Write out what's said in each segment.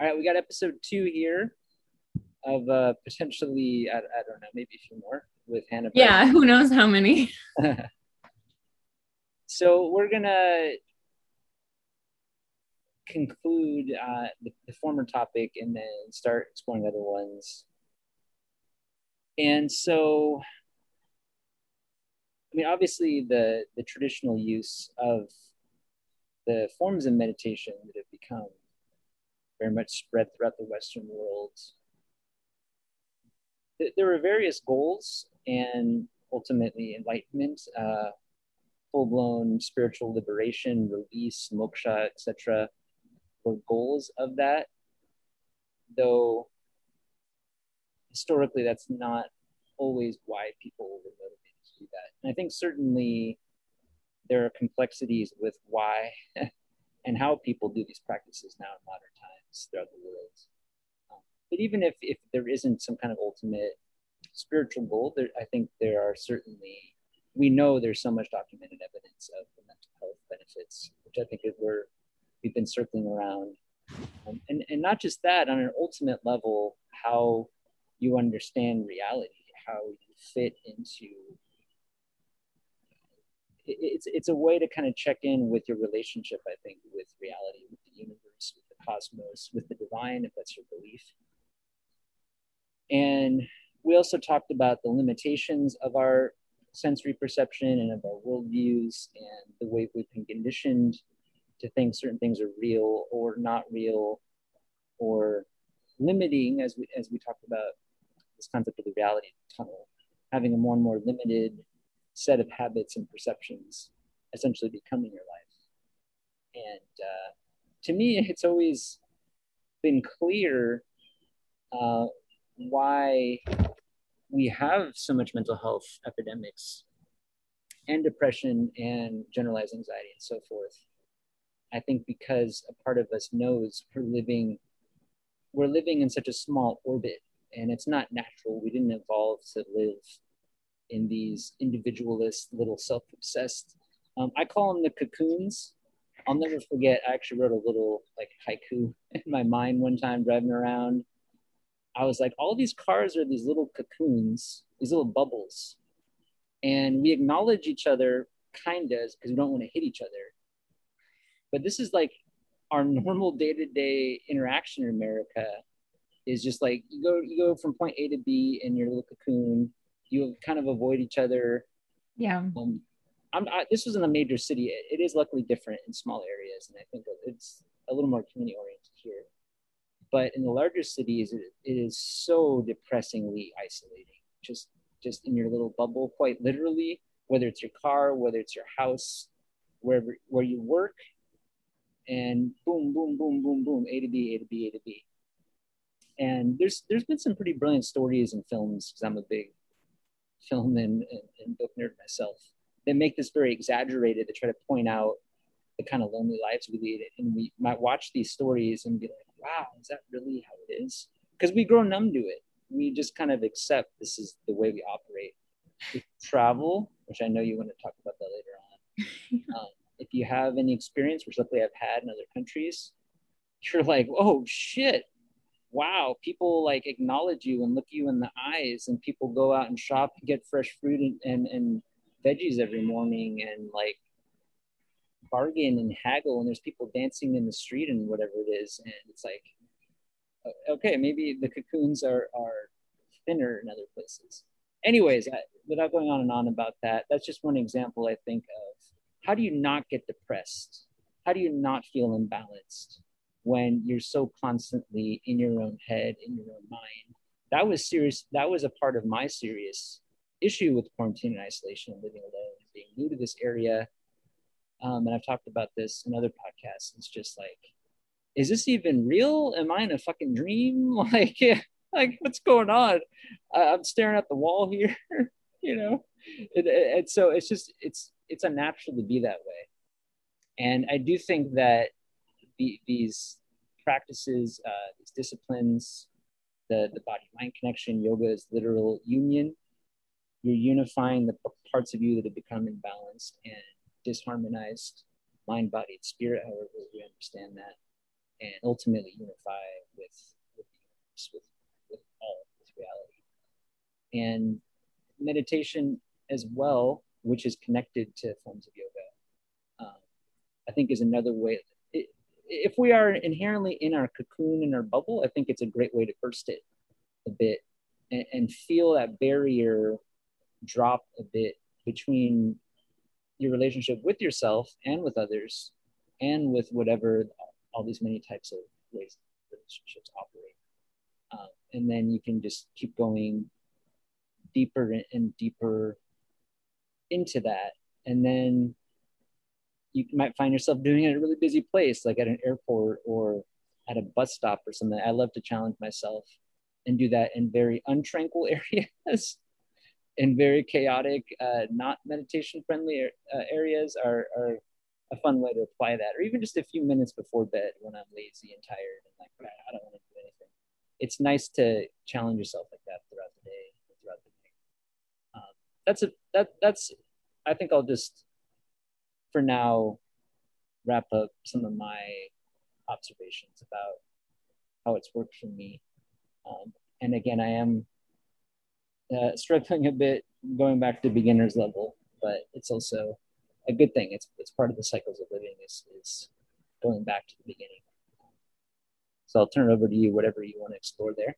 All right, we got episode two here of uh, potentially, I, I don't know, maybe a few more with Hannah. Yeah, who knows how many. so we're gonna conclude uh, the, the, former topic and then start exploring other ones. And so, I mean, obviously, the the traditional use of the forms of meditation that have become very much spread throughout the Western world. There were various goals and ultimately enlightenment, uh, full blown spiritual liberation, release, moksha, etc., were goals of that. Though historically, that's not always why people were motivated to do that. And I think certainly there are complexities with why and how people do these practices now in modern times throughout the world. Um, but even if, if there isn't some kind of ultimate spiritual goal, there, I think there are certainly, we know there's so much documented evidence of the mental health benefits, which I think we're, we've been circling around. Um, and, and not just that, on an ultimate level, how you understand reality, how you fit into it's it's a way to kind of check in with your relationship, I think, with reality, with the universe, with the cosmos, with the divine, if that's your belief. And we also talked about the limitations of our sensory perception and of our worldviews and the way we've been conditioned to think certain things are real or not real or limiting as we as we talked about this concept of the reality tunnel having a more and more limited set of habits and perceptions essentially becoming your life. And uh, to me, it's always been clear uh, why we have so much mental health epidemics and depression and generalized anxiety and so forth. I think because a part of us knows we're living we're living in such a small orbit and it's not natural. We didn't evolve to live in these individualist, little self-obsessed. Um, I call them the cocoons. I'll never forget. I actually wrote a little like haiku in my mind one time driving around. I was like, all these cars are these little cocoons, these little bubbles, and we acknowledge each other kind of because we don't want to hit each other. But this is like our normal day-to-day interaction in America is just like you go you go from point A to B in your little cocoon you kind of avoid each other. Yeah. Um, I'm, I, this was in a major city. It, it is luckily different in small areas, and I think it's a little more community oriented here. But in the larger cities, it, it is so depressingly isolating. Just just in your little bubble, quite literally. Whether it's your car, whether it's your house, wherever where you work, and boom, boom, boom, boom, boom, A to B, A to B, A to B. And there's there's been some pretty brilliant stories and films because I'm a big film and, and, and book nerd myself. They make this very exaggerated to try to point out the kind of lonely lives we lead. And we might watch these stories and be like, wow, is that really how it is? Because we grow numb to it. We just kind of accept this is the way we operate. If travel, which I know you want to talk about that later on. um, if you have any experience, which luckily I've had in other countries, you're like, oh shit, wow, people like acknowledge you and look you in the eyes, and people go out and shop and get fresh fruit and, and, and veggies every morning and like bargain and haggle, and there's people dancing in the street and whatever it is. And it's like, okay, maybe the cocoons are, are thinner in other places. Anyways, I, without going on and on about that, that's just one example I think of how do you not get depressed? How do you not feel imbalanced? When you're so constantly in your own head, in your own mind. That was serious. That was a part of my serious issue with quarantine and isolation and living alone and being new to this area. Um, and I've talked about this in other podcasts. It's just like, is this even real? Am I in a fucking dream? Like, like what's going on? I'm staring at the wall here, you know? And, and so it's just, it's, it's unnatural to be that way. And I do think that the, these practices, uh, these disciplines, the, the body mind connection, yoga is literal union. You're unifying the parts of you that have become imbalanced and disharmonized mind, body, and spirit, however we understand that, and ultimately unify with with, with, with all with reality. And meditation as well, which is connected to forms of yoga, um, I think is another way if we are inherently in our cocoon in our bubble, I think it's a great way to burst it a bit and, and feel that barrier drop a bit between your relationship with yourself and with others and with whatever all these many types of ways relationships operate. Um, and then you can just keep going deeper and deeper into that. And then you might find yourself doing it at a really busy place like at an airport or at a bus stop or something. I love to challenge myself and do that in very untranquil areas in very chaotic uh, not meditation friendly uh, areas are, are a fun way to apply that. Or even just a few minutes before bed when i'm lazy and tired and like i don't want to do anything. It's nice to challenge yourself like that throughout the day throughout the day um, that's a that that's i think i'll just for now wrap up some of my observations about how it's worked for me um, and again i am uh, struggling a bit going back to beginners level but it's also a good thing it's it's part of the cycles of living is is going back to the beginning so I'll turn it over to you, whatever you want to explore there.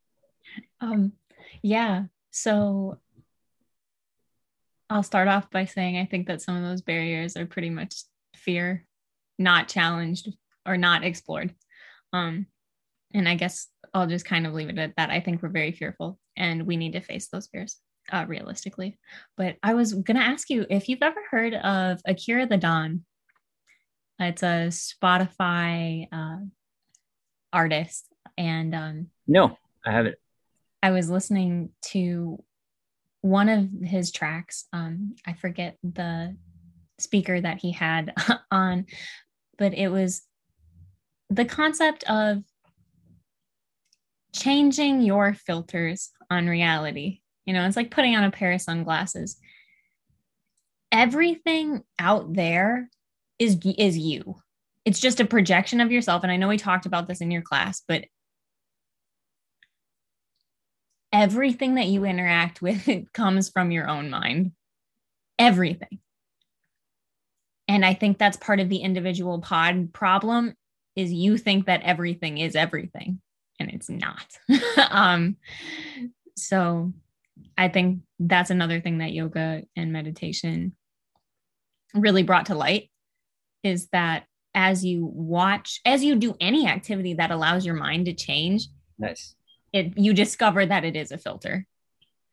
Um, yeah. So I'll start off by saying I think that some of those barriers are pretty much fear, not challenged or not explored. Um, and I guess I'll just kind of leave it at that. I think we're very fearful and we need to face those fears uh, realistically. But I was going to ask you if you've ever heard of Akira the Don. It's a Spotify uh, artist. And um, no, I haven't. I was listening to one of his tracks. Um, I forget the speaker that he had on, but it was the concept of changing your filters on reality. You know, it's like putting on a pair of sunglasses. Everything out there is is you it's just a projection of yourself. And I know we talked about this in your class, but everything that you interact with comes from your own mind. Everything. And I think that's part of the individual pod problem is you think that everything is everything and it's not. um, so I think that's another thing that yoga and meditation really brought to light is that as you watch, as you do any activity that allows your mind to change. Nice. It you discover that it is a filter.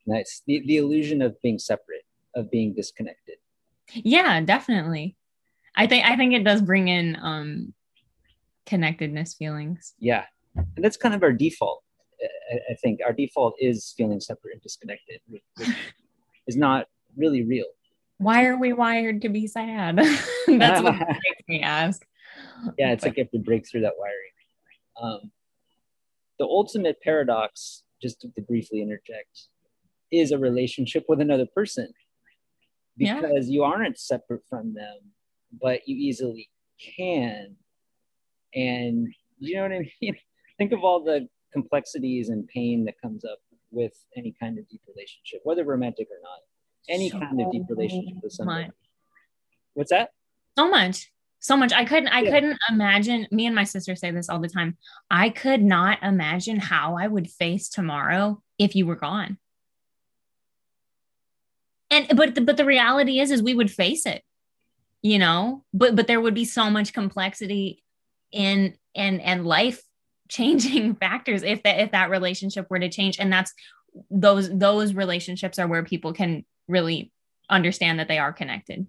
Nice. The the illusion of being separate, of being disconnected. Yeah, definitely. I think I think it does bring in um connectedness feelings. Yeah. And that's kind of our default. I, I think our default is feeling separate and disconnected, which is not really real why are we wired to be sad? That's what makes me ask. Yeah, it's but. like you have to break through that wiring. Um, the ultimate paradox, just to briefly interject, is a relationship with another person because yeah. you aren't separate from them, but you easily can. And you know what I mean? Think of all the complexities and pain that comes up with any kind of deep relationship, whether romantic or not any so kind of deep relationship with. Much. What's that? So much. So much. I couldn't I yeah. couldn't imagine me and my sister say this all the time. I could not imagine how I would face tomorrow if you were gone. And but the, but the reality is is we would face it. You know, but but there would be so much complexity in and and life changing factors if that if that relationship were to change and that's those those relationships are where people can really understand that they are connected.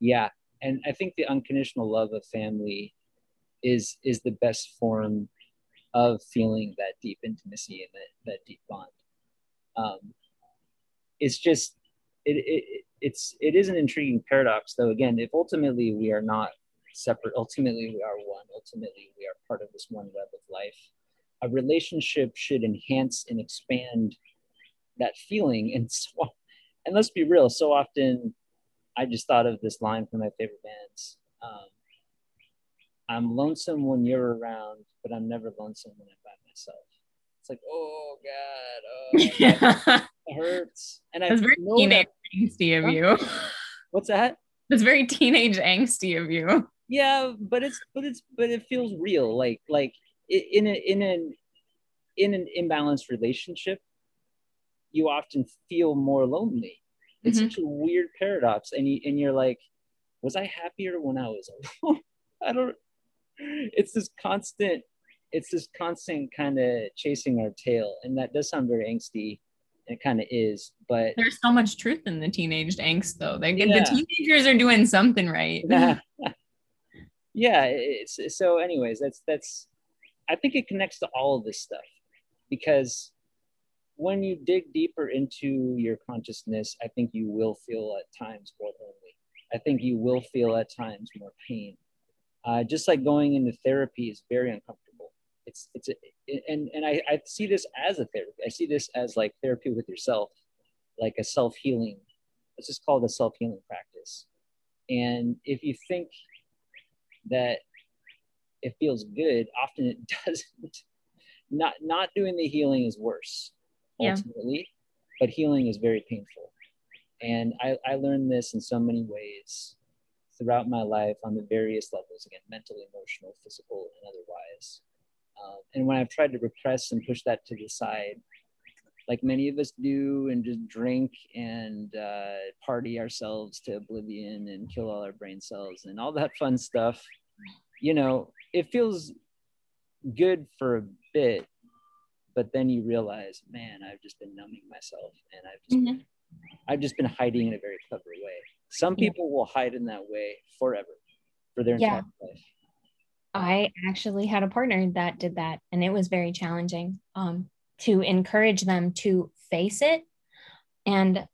Yeah. And I think the unconditional love of family is is the best form of feeling that deep intimacy and that, that deep bond. Um, it's just it, it it's it is an intriguing paradox though again if ultimately we are not separate ultimately we are one ultimately we are part of this one web of life a relationship should enhance and expand that feeling and so and let's be real, so often I just thought of this line from my favorite bands. Um, I'm lonesome when you're around, but I'm never lonesome when I'm by myself. It's like, oh God, oh, God. it hurts. And I very know teenage that- angsty of you. what's that? That's very teenage angsty of you. Yeah, but it's but it's but it feels real. Like like in a in an in an imbalanced relationship, you often feel more lonely. It's Mhm. such a weird paradox, and you and you're like, was I happier when I was alone? I don't. It's this constant. It's this constant kind of chasing our tail, and that does sound very angsty. It kind of is, but There's so much truth in the teenage angst, though. They, Yeah. The teenagers are doing something right. yeah it's so anyways that's that's i think it connects to all of this stuff because when you dig deeper into your consciousness i think you will feel at times more lonely. I think you will feel at times more pain. Uh, just like going into therapy is very uncomfortable. It's it's a, and and I, I see this as a therapy. I see this as like therapy with yourself like a self-healing. Let's just call it a self-healing practice. And if you think that it feels good often it doesn't. Not not doing the healing is worse Yeah. ultimately but healing is very painful and I, I learned this in so many ways throughout my life on the various levels again mental emotional physical and otherwise um, and when i've tried to repress and push that to the side like many of us do and just drink and uh, party ourselves to oblivion and kill all our brain cells and all that fun stuff you know it feels good for a bit but then you realize man i've just been numbing myself and i've just Mhm. i've just been hiding in a very clever way some Yeah. people will hide in that way forever for their Yeah. entire life I actually had a partner that did that, and it was very challenging um, to encourage them to face it. And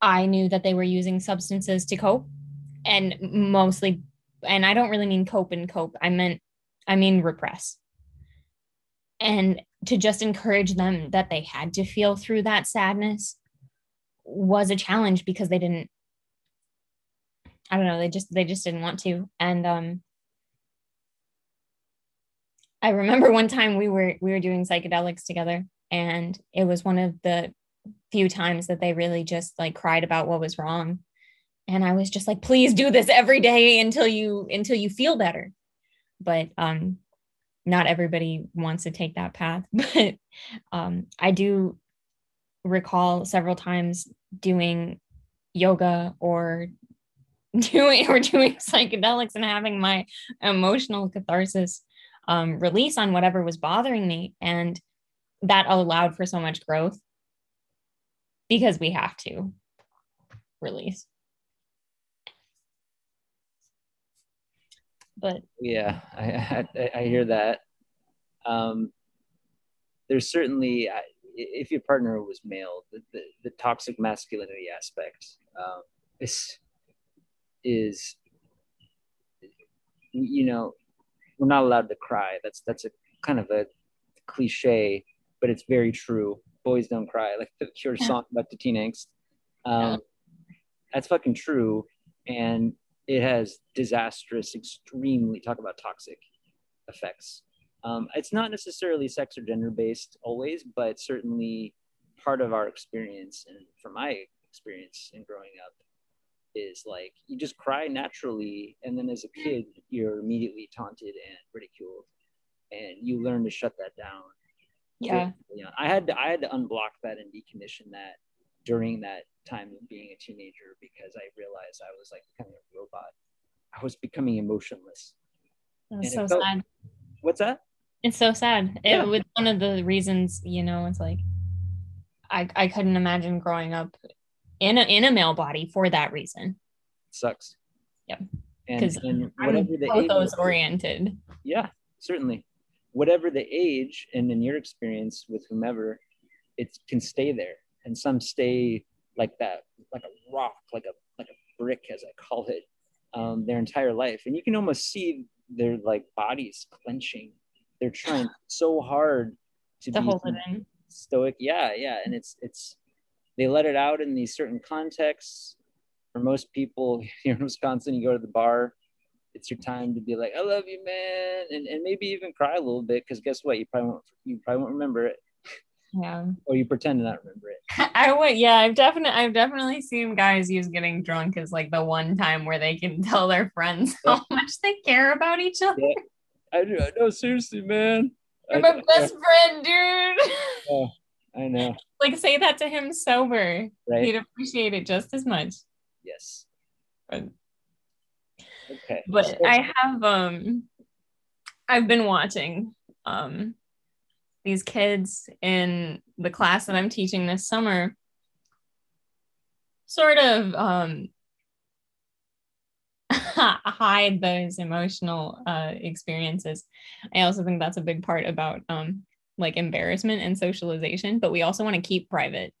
I knew that they were using substances to cope, and mostly, and I don't really mean cope and cope. I meant, I mean repress. And to just encourage them that they had to feel through that sadness was a challenge because they didn't. I don't know. They just they just didn't want to, and um, I remember one time we were we were doing psychedelics together and it was one of the few times that they really just like cried about what was wrong. And I was just like, please do this every day until you until you feel better. But um not everybody wants to take that path. But um I do recall several times doing yoga or doing or doing psychedelics and having my emotional catharsis um, release on whatever was bothering me. And that allowed for so much growth because we have to release. But yeah i i, I hear that. Um there's certainly if your partner was male the, the, the toxic masculinity aspect um is is you know we're not allowed to cry. That's that's a kind of a cliche but it's very true. Boys don't cry. Like the cure Yeah. song about the teen angst um that's fucking true. And it has disastrous extremely talk about toxic effects. Um, it's not necessarily sex or gender based always but certainly part of our experience and from my experience in growing up is like you just cry naturally and then as a kid you're immediately taunted and ridiculed and you learn to shut that down. Yeah, yeah. I had to i had to unblock that and decondition that during that time of being a teenager because i realized i was like becoming a robot i was becoming emotionless it's so felt- sad. what's that It's so sad. Yeah. It was one of the reasons, you know, it's like I, I couldn't imagine growing up in a in a male body for that reason. sucks Yep. and, 'Cause and I'm whatever the age Photos oriented. yeah certainly whatever the age and in your experience with whomever it can stay there and some stay like that like a rock like a like a brick as i call it um, their entire life. And you can almost see their like bodies clenching. They're trying so hard to, to be hold it in. stoic yeah yeah. And it's it's they let it out in these certain contexts. For most people here in wisconsin you go to the bar it's your time to be like i love you man. And, and maybe even cry a little bit because guess what? You probably won't you probably won't remember it Yeah. Or you pretend to not remember it. I would, yeah, I've definitely, I've definitely seen guys use getting drunk as like the one time where they can tell their friends Yeah. how much they care about each other. Yeah. I do. I know. Seriously, man. You're I, my best friend, dude. I know. like say that to him sober. Right. He'd appreciate it just as much. Yes. But, Okay. but So- I have um I've been watching um these kids in the class that I'm teaching this summer sort of um hide those emotional uh experiences. I also think that's a big part about um like embarrassment and socialization, but we also want to keep private.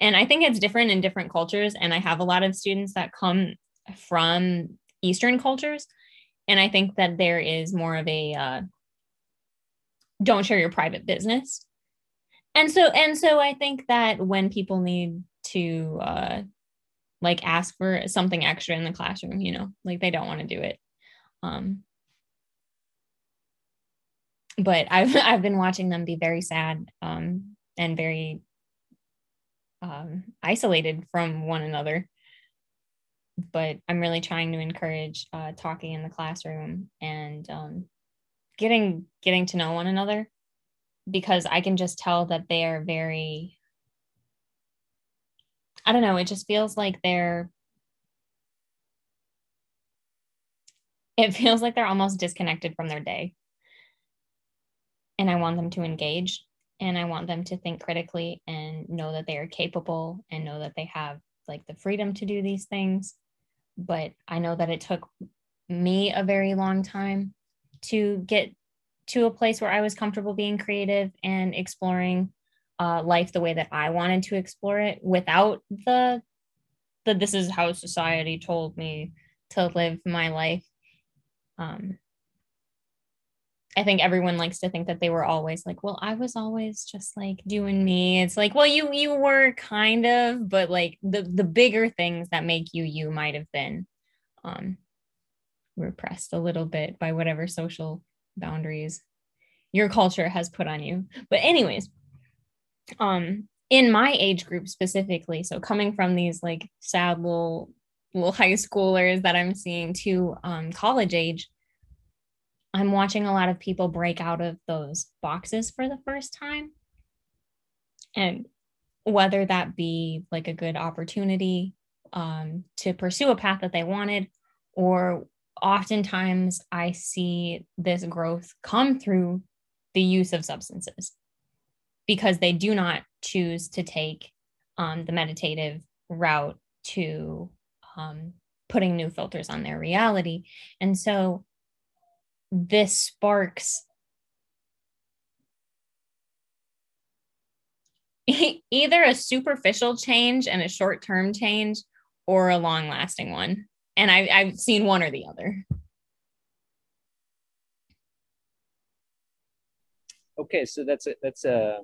And I think it's different in different cultures and I have a lot of students that come from eastern cultures and I think that there is more of a uh don't share your private business. And so and so I think that when people need to uh like ask for something extra in the classroom, you know, like they don't want to do it. Um but I've I've been watching them be very sad um and very um isolated from one another. But I'm really trying to encourage uh talking in the classroom and um getting getting to know one another because I can just tell that they are very I don't know, it just feels like they're it feels like they're almost disconnected from their day. And I want them to engage and I want them to think critically and know that they are capable and know that they have like the freedom to do these things. But I know that it took me a very long time to get to a place where I was comfortable being creative and exploring uh, life the way that I wanted to explore it without the the this is how society told me to live my life. Um, I think everyone likes to think that they were always like, well, I was always just like doing me. It's like, well, you you were kind of, but like the the bigger things that make you you might have been um repressed a little bit by whatever social boundaries your culture has put on you. But anyways, um in my age group specifically, so coming from these like sad little little high schoolers that I'm seeing to um college age, I'm watching a lot of people break out of those boxes for the first time. And whether that be like a good opportunity um, to pursue a path that they wanted, or oftentimes I see this growth come through the use of substances because they do not choose to take um, the meditative route to um, putting new filters on their reality. And so this sparks either a superficial change and a short term change or a long lasting one. And I, I've seen one or the other. Okay, so that's a that's a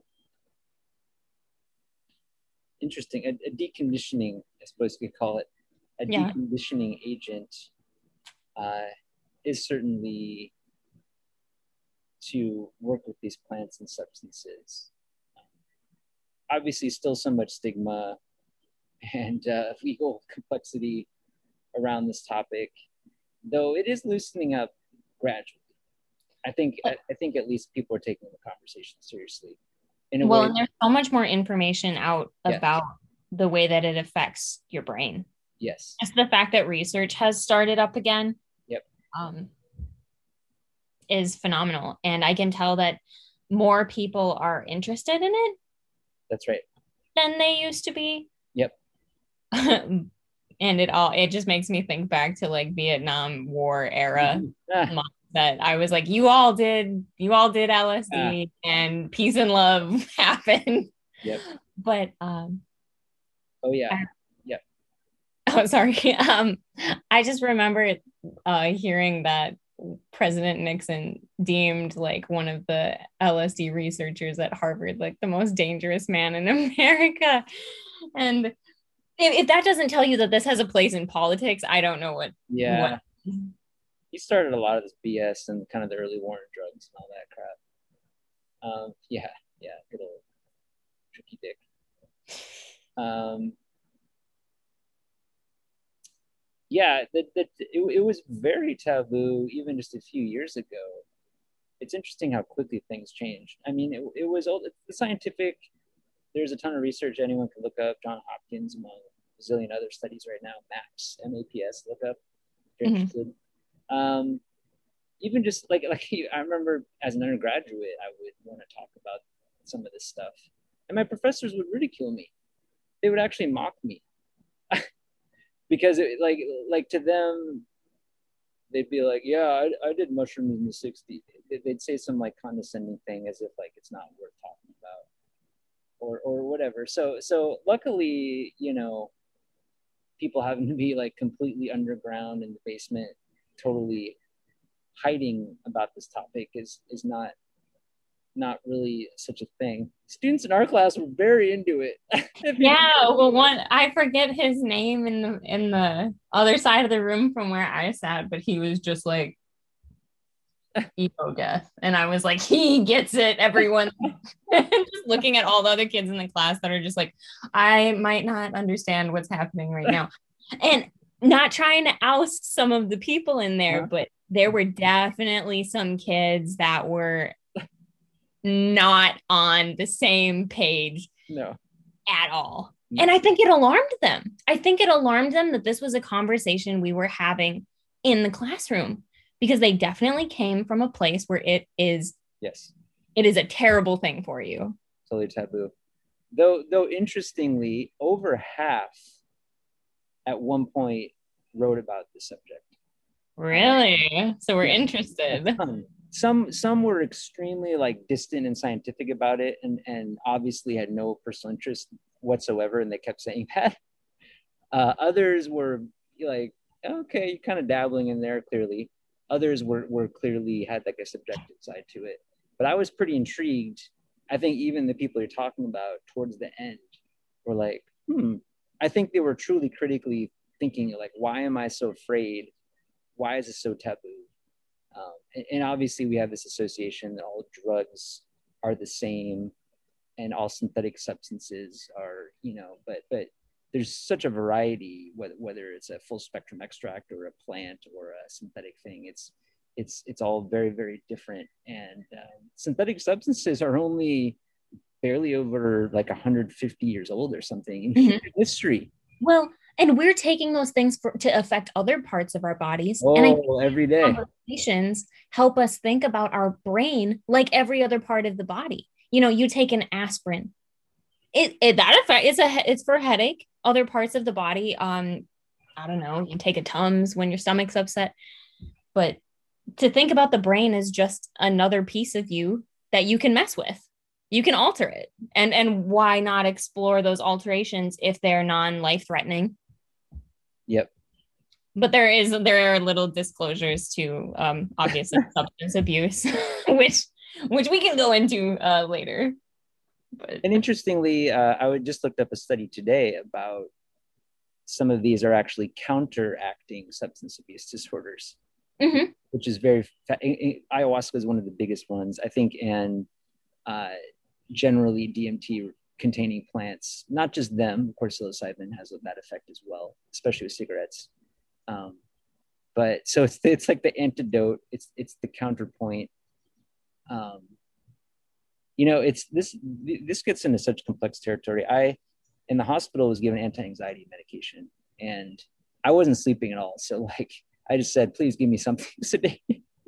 interesting a, a deconditioning, I suppose you could call it a Yeah. deconditioning agent. Uh, is certainly to work with these plants and substances. Obviously, still so much stigma and uh, legal complexity around this topic, though it is loosening up gradually. I think I, I think at least people are taking the conversation seriously. In a Well, way, and there's so much more information out about the way that it affects your brain. yes, Just the fact that research has started up again. Yep. Um, is phenomenal. And I can tell that more people are interested in it that's right. than they used to be. Yep. and it all it just makes me think back to like Vietnam War era Ah, that I was like, you all did you all did LSD and peace and love happened. Yep. But um oh yeah, Yeah. oh sorry. Um I just remember uh hearing that President Nixon deemed like one of the LSD researchers at Harvard like the most dangerous man in America. And if, if that doesn't tell you that this has a place in politics, I don't know what yeah. What? He started a lot of this BS and kind of the early war on drugs and all that crap. Um, yeah, yeah, good old tricky dick. Um, yeah, that, that it, it was very taboo even just a few years ago. It's interesting how quickly things changed. I mean, it, it was old, the scientific, there's a ton of research anyone can look up. John Hopkins, among zillion other studies right now, MAPS, M-A-P-S, look up if you're mm-hmm. interested. Um, even just like, like I remember as an undergraduate, I would want to talk about some of this stuff. And my professors would ridicule me. They would actually mock me. because it, like like to them they'd be like yeah I, I did mushrooms in the 60s they'd say some like condescending thing as if like it's not worth talking about or or whatever so so luckily you know people having to be like completely underground in the basement totally hiding about this topic is is not not really such a thing. Students in our class were very into it. yeah, well, one I forget his name in the in the other side of the room from where I sat, but he was just like death, and I was like, he gets it. Everyone, just looking at all the other kids in the class that are just like, I might not understand what's happening right now, and not trying to oust some of the people in there, but there were definitely some kids that were not on the same page no. at all. And i think it alarmed them. I think it alarmed them that this was a conversation we were having in the classroom because they definitely came from a place where it is yes. it is a terrible thing for you. Totally taboo. Though though interestingly over half at one point wrote about the subject. Really? So we're interested. Some some were extremely like distant and scientific about it and and obviously had no personal interest whatsoever and they kept saying that. Uh, others were like okay you're kind of dabbling in there clearly others were, were clearly had like a subjective side to it. But i was pretty intrigued. I think even the people you're talking about towards the end were like hmm i think they were truly critically thinking like why am i so afraid? Why is it so taboo? Um, and, and, obviously, we have this association that all drugs are the same, and all synthetic substances are, you know, but but there's such a variety whether, whether it's a full spectrum extract or a plant or a synthetic thing. It's it's it's all very very different, and um, synthetic substances are only barely over like 150 years old or something in mm-hmm. history. Well, and we're taking those things for, to affect other parts of our bodies oh, and I oh, every day conversations help us think about our brain like every other part of the body you know you take an aspirin it, it that effect it's a it's for headache other parts of the body um i don't know you take a tums when your stomach's upset but to think about the brain is just another piece of you that you can mess with you can alter it and and why not explore those alterations if they're non life threatening Yep. But there is there are little disclosures to um, obviously substance abuse, which which we can go into uh, later. But and interestingly, uh, I would just looked up a study today about some of these are actually counteracting substance abuse disorders, mm-hmm. which is very ayahuasca is one of the biggest ones I think, and uh, generally DMT containing plants, not just them. Of course, psilocybin has that effect as well, especially with cigarettes. Um, but so it's it's like the antidote. It's it's the counterpoint. Um, you know, it's this this gets into such complex territory. I in the hospital was given anti-anxiety medication, and I wasn't sleeping at all. So like I just said, please give me something sedate.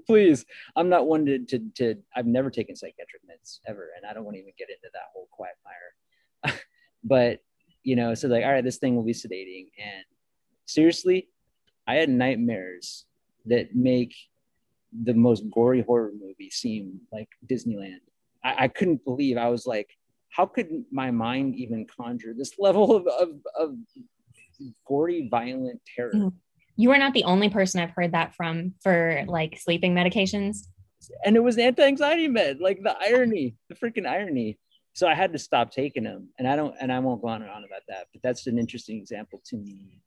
please. I'm not one to, to, to I've never taken psychiatric meds ever, and I don't want to even get into that whole quagmire but you know, so like, all right, this thing will be sedating. And seriously, I had nightmares that make the most gory horror movie seem like Disneyland. I, I couldn't believe I was like, how could my mind even conjure this level of, of, of gory, violent terror? Mm. You are not the only person I've heard that from for like sleeping medications. And it was anti-anxiety med, like the irony, the freaking irony so I had to stop taking them. And I don't, and I won't go on and on about that, but that's an interesting example to me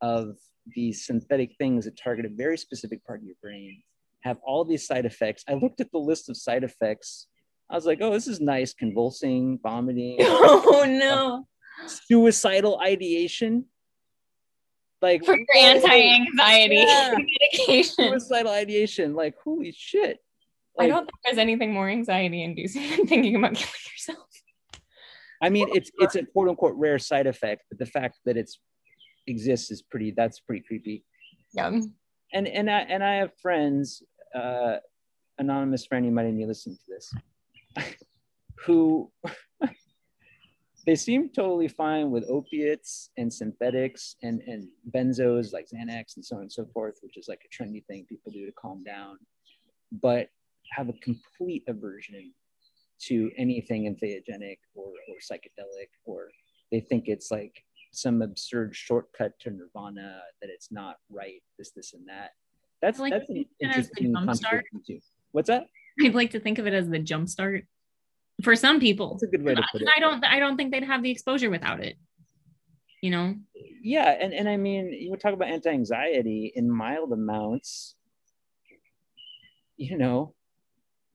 of these synthetic things that target a very specific part of your brain, have all these side effects. I looked at the list of side effects I was like, oh, this is nice, convulsing, vomiting. Oh no. Suicidal ideation. Like for your anti-anxiety yeah. medication. Suicidal ideation. Like, holy shit. Like, I don't think there's anything more anxiety inducing than thinking about killing yourself. I mean, it's it's a quote unquote rare side effect, but the fact that it's exists is pretty that's pretty creepy. Yeah. And and I and I have friends, uh anonymous friend, you might even listen to this, who they seem totally fine with opiates and synthetics and, and benzos like Xanax and so on and so forth, which is like a trendy thing people do to calm down, but have a complete aversion to anything entheogenic or, or psychedelic, or they think it's like some absurd shortcut to nirvana, that it's not right, this, this, and that. That's, like that's an interesting contradiction too. What's that? I'd like to think of it as the jump start for some people. That's a good way to put it. I don't I don't think they'd have the exposure without it. You know? Yeah, and, and I mean, you would talk about anti-anxiety in mild amounts, you know,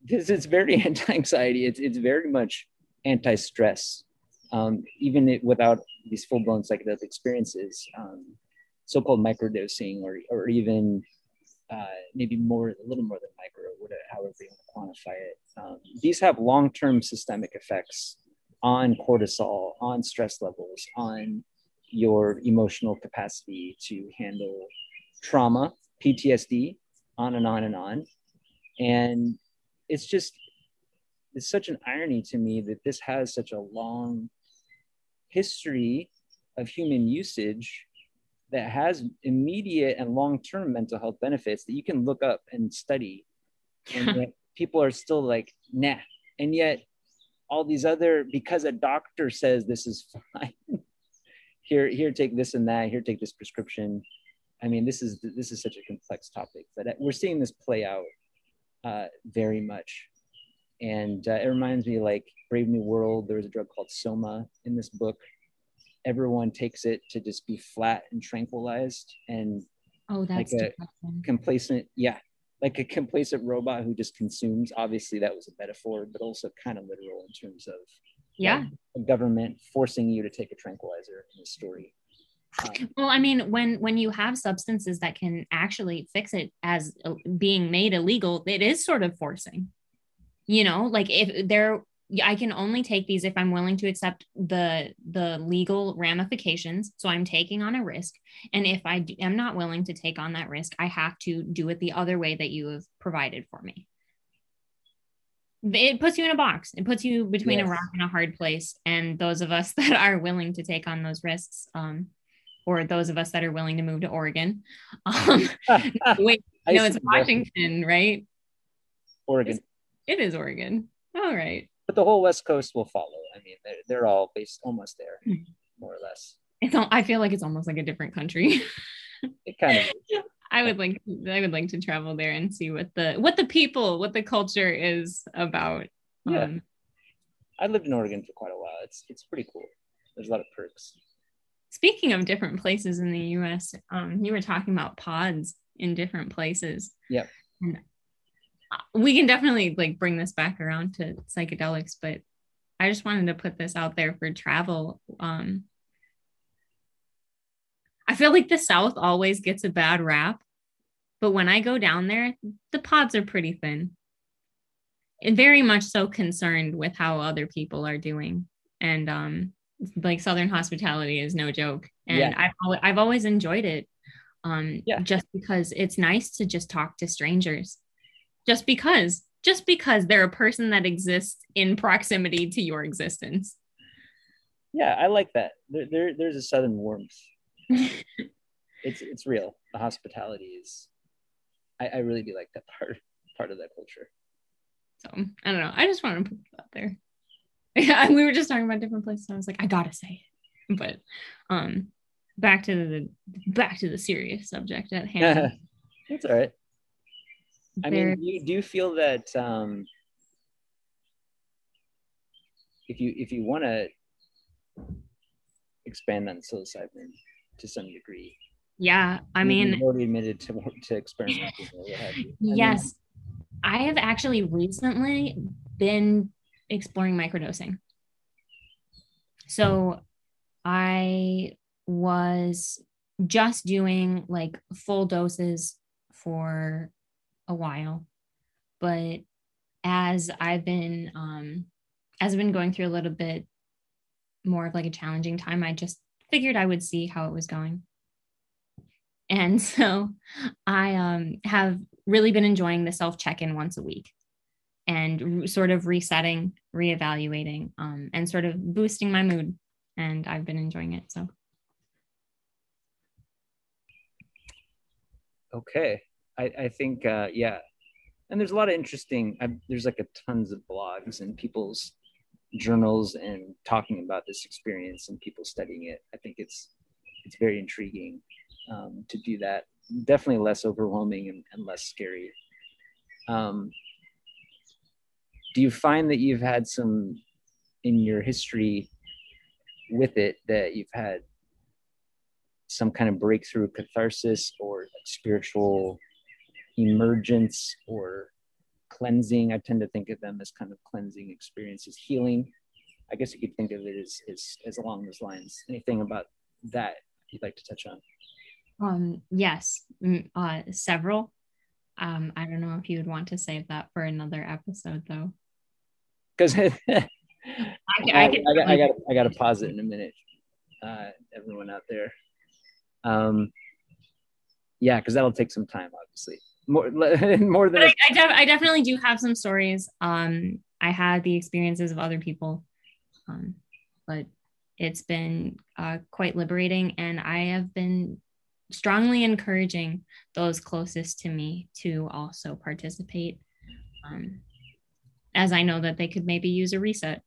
this is very anti-anxiety. It's it's very much anti-stress. Um, even it, without these full-blown psychedelic experiences, um, so-called microdosing or or even uh, maybe more, a little more than micro, whatever, however you want to quantify it. Um, these have long-term systemic effects on cortisol, on stress levels, on your emotional capacity to handle trauma, PTSD, on and on and on. And it's just, it's such an irony to me that this has such a long history of human usage that has immediate and long-term mental health benefits that you can look up and study and people are still like nah. And yet all these other because a doctor says this is fine here here take this and that here take this prescription. I mean this is this is such a complex topic but we're seeing this play out uh, very much. And uh, it reminds me like brave new world there was a drug called soma in this book. Everyone takes it to just be flat and tranquilized and oh that's like a complacent yeah like a complacent robot who just consumes. Obviously that was a metaphor but also kind of literal in terms of yeah. a government forcing you to take a tranquilizer in the story. Um, well i mean when when you have substances that can actually fix it as being made illegal it is sort of forcing. You know like if there I can only take these if I'm willing to accept the the legal ramifications. So I'm taking on a risk, and if I do, am not willing to take on that risk, I have to do it the other way that you have provided for me. It puts you in a box. It puts you between yes. a rock and a hard place. And those of us that are willing to take on those risks, um, or those of us that are willing to move to Oregon, um, wait, no, it's Washington, right? Oregon. It's, it is Oregon. All right but the whole West Coast will follow. I mean, they're, they're all based almost there, hmm. more or less. It's all, I feel like it's almost like a different country. it kind of. Is. I would like I would like to travel there and see what the what the people what the culture is about. Yeah, um, I lived in Oregon for quite a while. It's it's pretty cool. There's a lot of perks. Speaking of different places in the U.S., um, you were talking about pods in different places. Yep. And we can definitely like bring this back around to psychedelics, but I just wanted to put this out there for travel. Um, I feel like the South always gets a bad rap, but when I go down there, the pods are pretty thin. And very much so concerned with how other people are doing. And um, like Southern hospitality is no joke. And yeah. I've, I've always enjoyed it um, yeah. just because it's nice to just talk to strangers just because just because they're a person that exists in proximity to your existence. Yeah i like that. There, there there's a southern warmth. It's it's real. The hospitality is I, I really do like that part part of that culture. So i don't know. I just wanted to put that out there. Yeah we were just talking about different places i was like i gotta say it. But um back to the back to the serious subject at hand. That's all right I mean, do you, do you feel that um, if you if you want to expand on psilocybin to some degree? Yeah, I mean, already admitted to to experiment. yes, I have actually recently been exploring microdosing. So I was just doing like full doses for a while, but as I've been um, as I've been going through a little bit more of like a challenging time, I just figured I would see how it was going. And so I um, have really been enjoying the self check in once a week and sort of resetting, reevaluating, um, and sort of boosting my mood. And I've been enjoying it. So. Okay. I, I think, uh, yeah. And there's a lot of interesting, I, there's like a tons of blogs and people's journals and talking about this experience and people studying it. I think it's, it's very intriguing um, to do that. Definitely less overwhelming and, and less scary. Um, do you find that you've had some in your history with it that you've had some kind of breakthrough catharsis or like spiritual emergence or cleansing. I tend to think of them as kind of cleansing experiences. Healing i guess you could think of it as, as, as along those lines. Anything about that you'd like to touch on? Um yes. Uh several. Um i don't know if you would want to save that for another episode though. Because I, I, I, I, got, I got I got to pause it in a minute. Uh, everyone out there, um, yeah, because that'll take some time, obviously. More more than I, I, def- I, definitely do have some stories. Um, I had the experiences of other people, um, but it's been uh, quite liberating, and I have been strongly encouraging those closest to me to also participate. Um, as I know that they could maybe use a reset.